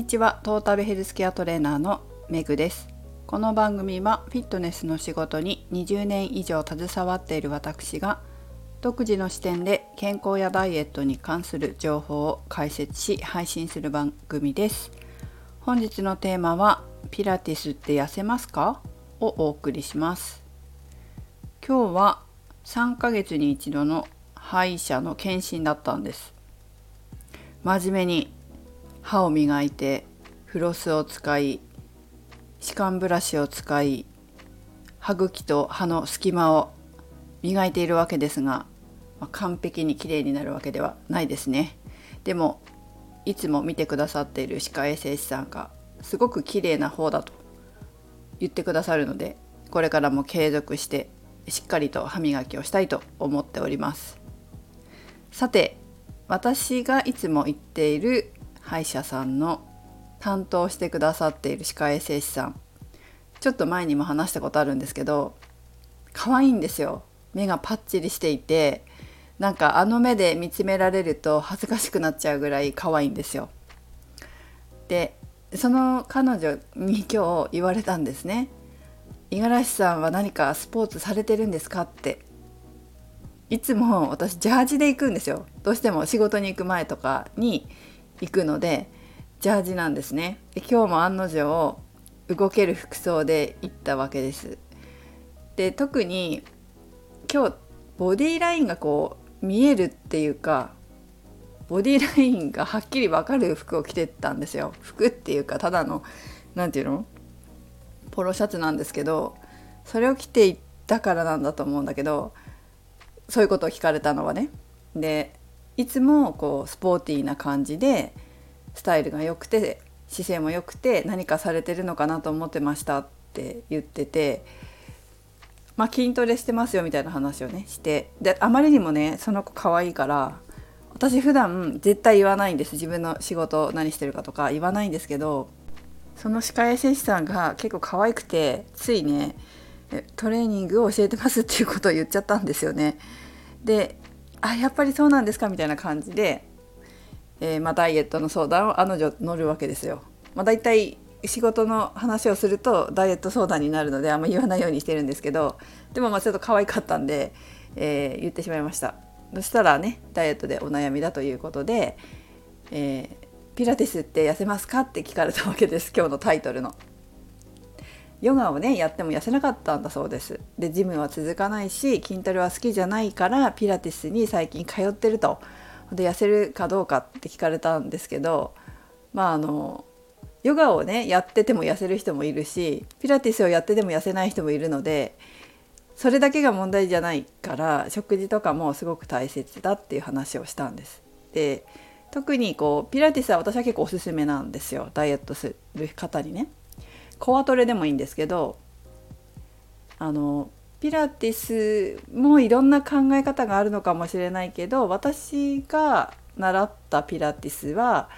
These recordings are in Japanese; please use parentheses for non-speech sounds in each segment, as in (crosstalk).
にちは。トータルヘルスケアトレーナーのメグです。この番組はフィットネスの仕事に20年以上携わっている私が独自の視点で健康やダイエットに関する情報を解説し配信する番組です。本日のテーマはピラティスって痩せますか？をお送りします。今日は3ヶ月に一度の歯医者の検診だったんです。真面目に歯を磨いてフロスを使い歯間ブラシを使い歯茎と歯の隙間を磨いているわけですが、まあ、完璧にきれいになるわけではないですね。でもいつも見てくださっている歯科衛生士さんがすごく綺麗な方だと言ってくださるのでこれからも継続してしっかりと歯磨きをしたいと思っております。さて私がいつも言っている歯医者さんの担当してくださっている歯科衛生士さんちょっと前にも話したことあるんですけど可愛いんですよ目がパッチリしていてなんかあの目で見つめられると恥ずかしくなっちゃうぐらい可愛いんですよ。でその彼女に今日言われたんですね。五十嵐さんは何かスポーツされてるんですかっていつも私ジャージで行くんですよどうしても仕事に行く前とかに行くのでジャージなんですね。で今日も案の定動ける服装で行ったわけです。で特に今日ボディーラインがこう見えるっていうかボディーラインがはっきり分かる服を着てったんですよ。服っていうかただの何て言うの？ポロシャツなんですけどそれを着ていったからなんだと思うんだけどそういうことを聞かれたのはね。でいつもこうスポーティーな感じでスタイルが良くて姿勢も良くて何かされてるのかなと思ってましたって言ってて、まあ、筋トレしてますよみたいな話をねしてであまりにもねその子可愛いから私普段絶対言わないんです自分の仕事何してるかとか言わないんですけどその歯科衛生士さんが結構可愛くてついねトレーニングを教えてますっていうことを言っちゃったんですよね。であやっぱりそうなんですかみたいな感じで、えー、まあ、ダイエットの相談をあの女乗るわけですよ。まあ、大体仕事の話をするとダイエット相談になるのであんま言わないようにしてるんですけどでもまあちょっと可愛かったんで、えー、言ってしまいましたそしたらねダイエットでお悩みだということで、えー、ピラティスって痩せますか?」って聞かれたわけです今日のタイトルの。ヨガをねやっても痩せなかったんだそうですでジムは続かないし筋トレは好きじゃないからピラティスに最近通ってるとで痩せるかどうかって聞かれたんですけどまああのヨガをねやってても痩せる人もいるしピラティスをやってても痩せない人もいるのでそれだけが問題じゃないから食事とかもすごく大切だっていう話をしたんです。で特にこうピラティスは私は結構おすすめなんですよダイエットする方にね。コアトレでもいいんですけどあのピラティスもいろんな考え方があるのかもしれないけど私が習ったピラティスは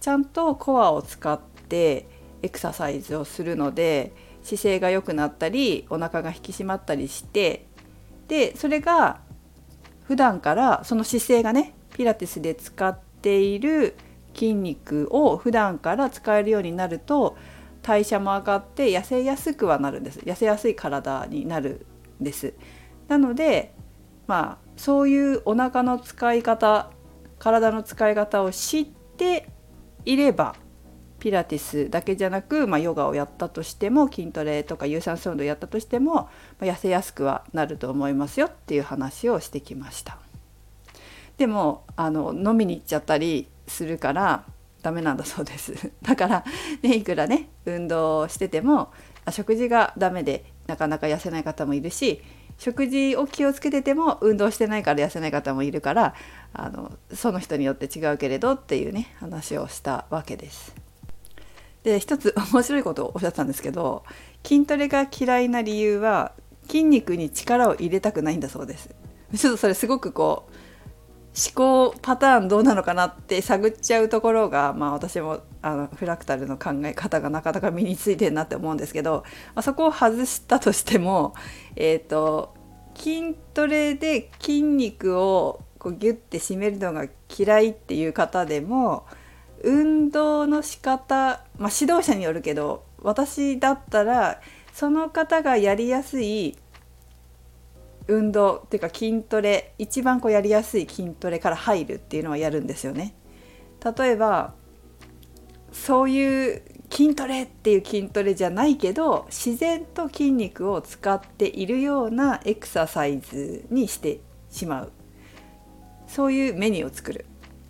ちゃんとコアを使ってエクササイズをするので姿勢が良くなったりお腹が引き締まったりしてでそれが普段からその姿勢がねピラティスで使っている筋肉を普段から使えるようになると代謝も上がって痩せやすくはなるんです。痩せやすい体になるんです。なのでまあそういうお腹の使い方体の使い方を知っていればピラティスだけじゃなく、まあ、ヨガをやったとしても筋トレとか有酸素運動やったとしても、まあ、痩せやすくはなると思いますよっていう話をしてきました。でもあの飲みに行っちゃったりするからダメなんだそうです (laughs) だからねいくらね運動してても食事がダメでなかなか痩せない方もいるし食事を気をつけてても運動してないから痩せない方もいるからあのその人によって違うけれどっていうね話をしたわけです。で一つ (laughs) 面白いことをおっしゃったんですけど筋トレが嫌いな理由は筋肉に力を入れたくないんだそうです。ちょっとそれすごくこう思考パターンどうなのかなって探っちゃうところが、まあ、私もあのフラクタルの考え方がなかなか身についてるなって思うんですけど、まあ、そこを外したとしても、えーと、筋トレで筋肉をこうギュッて締めるのが嫌いっていう方でも運動の仕方、まあ、指導者によるけど私だったらその方がやりやすい運動っていうか筋トレ一番こうやりやすい筋トレから入るっていうのはやるんですよね。例えばそういう筋トレっていう筋トレじゃないけど自然と筋肉を使っているようなエクササイズにしてしまうそういうメニューを作る。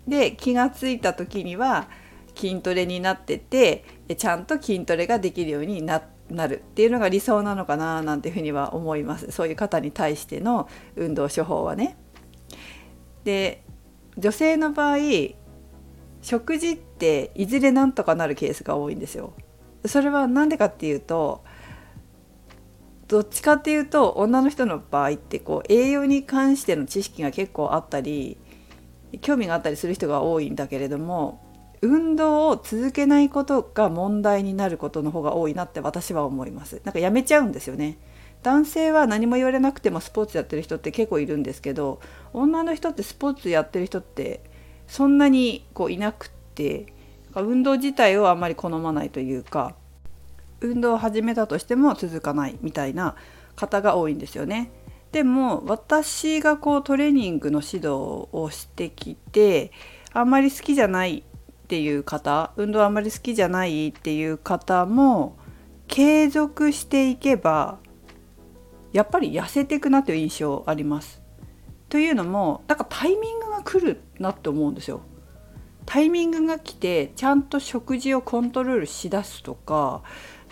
で気が付いた時には筋トレになっててちゃんと筋トレができるようになっなるっていうのが理想なのかななんていうふうには思いますそういう方に対しての運動処方はね。で女性の場合食事っていずれなんとかなるケースが多いんですよ。それは何でかっていうとどっちかっていうと女の人の場合ってこう栄養に関しての知識が結構あったり興味があったりする人が多いんだけれども運動を続けないことが問題になることの方が多いなって私は思いますなんかやめちゃうんですよね男性は何も言われなくてもスポーツやってる人って結構いるんですけど女の人ってスポーツやってる人ってそんなにこういなくって運動自体をあんまり好まないというか運動を始めたとしても続かないみたいな方が多いんですよね。でも私がこうトレーニングの指導をしてきてあんまり好きじゃないっていう方運動あんまり好きじゃないっていう方も継続していけばやっぱり痩せていくなという印象あります。というのもだからタイミングが来るなって思うんですよ。タイミングが来てちゃんと食事をコントロールしだすとか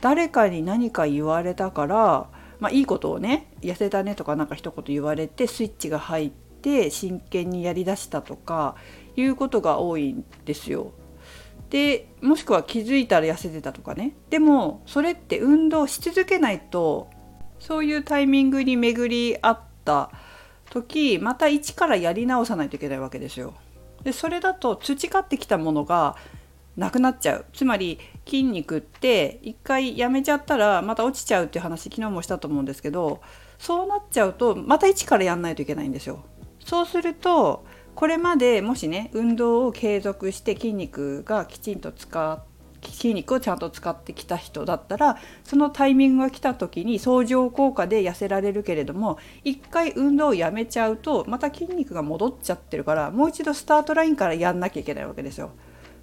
誰かに何か言われたから、まあ、いいことをね痩せたねとかなんか一言言われてスイッチが入って真剣にやりだしたとかいうことが多いんですよ。でもしくは気づいたら痩せてたとかねでもそれって運動し続けないとそういうタイミングに巡り合った時また一からやり直さないといけないわけですよ。でそれだと培ってきたものがなくなっちゃうつまり筋肉って一回やめちゃったらまた落ちちゃうっていう話昨日もしたと思うんですけどそうなっちゃうとまた一からやんないといけないんですよ。そうするとこれまでもしね運動を継続して筋肉がきちんと使筋肉をちゃんと使ってきた人だったらそのタイミングが来た時に相乗効果で痩せられるけれども一回運動をやめちゃうとまた筋肉が戻っちゃってるからもう一度スタートラインからやんなきゃいけないわけですよ。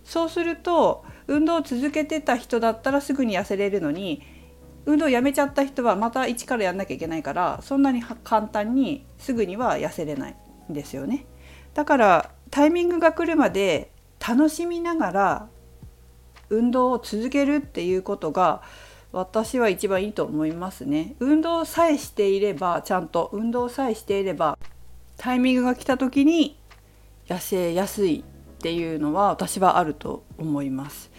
そうすると運動を続けてた人だったらすぐに痩せれるのに運動をやめちゃった人はまた一からやんなきゃいけないからそんなに簡単にすぐには痩せれないんですよね。だからタイミングが来るまで楽しみながら運動を続けるっていうことが私は一番いいと思いますね。運動さえしていればちゃんと運動さえしていればタイミングが来た時に痩せやすいっていうのは私はあると思います。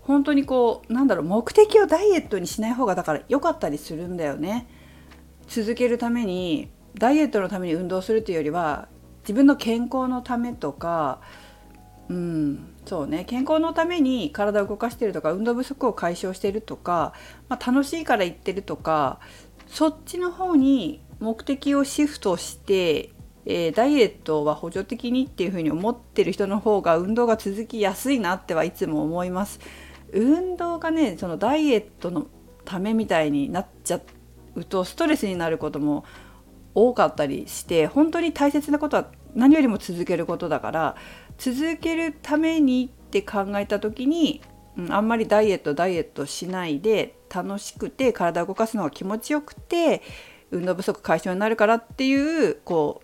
本当にこうなんだろう目的をダイエットにしない方がだから良かったりするんだよね。続けるためにダイエットのために運動するというよりは自分の健康のためとかうんそうね健康のために体を動かしてるとか運動不足を解消してるとか、まあ、楽しいから行ってるとかそっちの方に目的をシフトして、えー、ダイエットは補助的にっていうふうに思ってる人の方が運動が続きやすいなってはいつも思います。運動がねそのダイエットのためみたいになっちゃうとストレスになることも多かったりして本当に大切なことは何よりも続けることだから続けるためにって考えた時に、うん、あんまりダイエットダイエットしないで楽しくて体を動かすのが気持ちよくて運動不足解消になるからっていうこ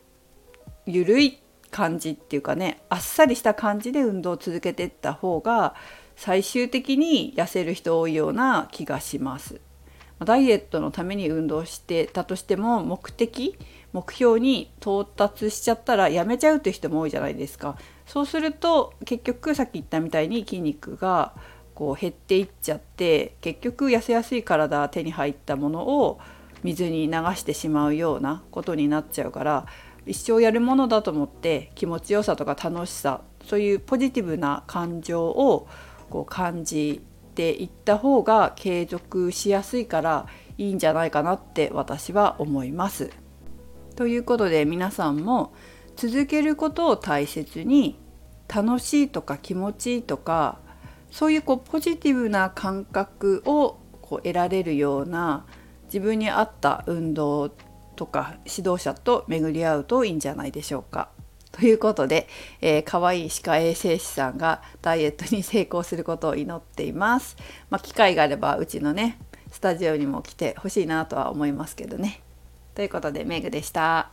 う緩い感じっていうかねあっさりした感じで運動を続けていった方が最終的に痩せる人多いような気がします。ダイエットのために運動してたとしても目的目標に到達しちゃったらやめちゃうっていう人も多いじゃないですか。そうすると結局さっき言ったみたいに筋肉がこう減っていっちゃって結局痩せやすい体手に入ったものを水に流してしまうようなことになっちゃうから一生やるものだと思って気持ちよさとか楽しさそういうポジティブな感情をこう感じていった方が継続しやすいからいいんじゃないかなって私は思います。ということで皆さんも続けることを大切に楽しいとか気持ちいいとかそういうこうポジティブな感覚をこう得られるような自分に合った運動とか指導者と巡り合うといいんじゃないでしょうか。ということで、えー、可愛い歯科衛生士さんがダイエットに成功することを祈っています。まあ、機会があればうちのねスタジオにも来てほしいなとは思いますけどね。ということでメグでした。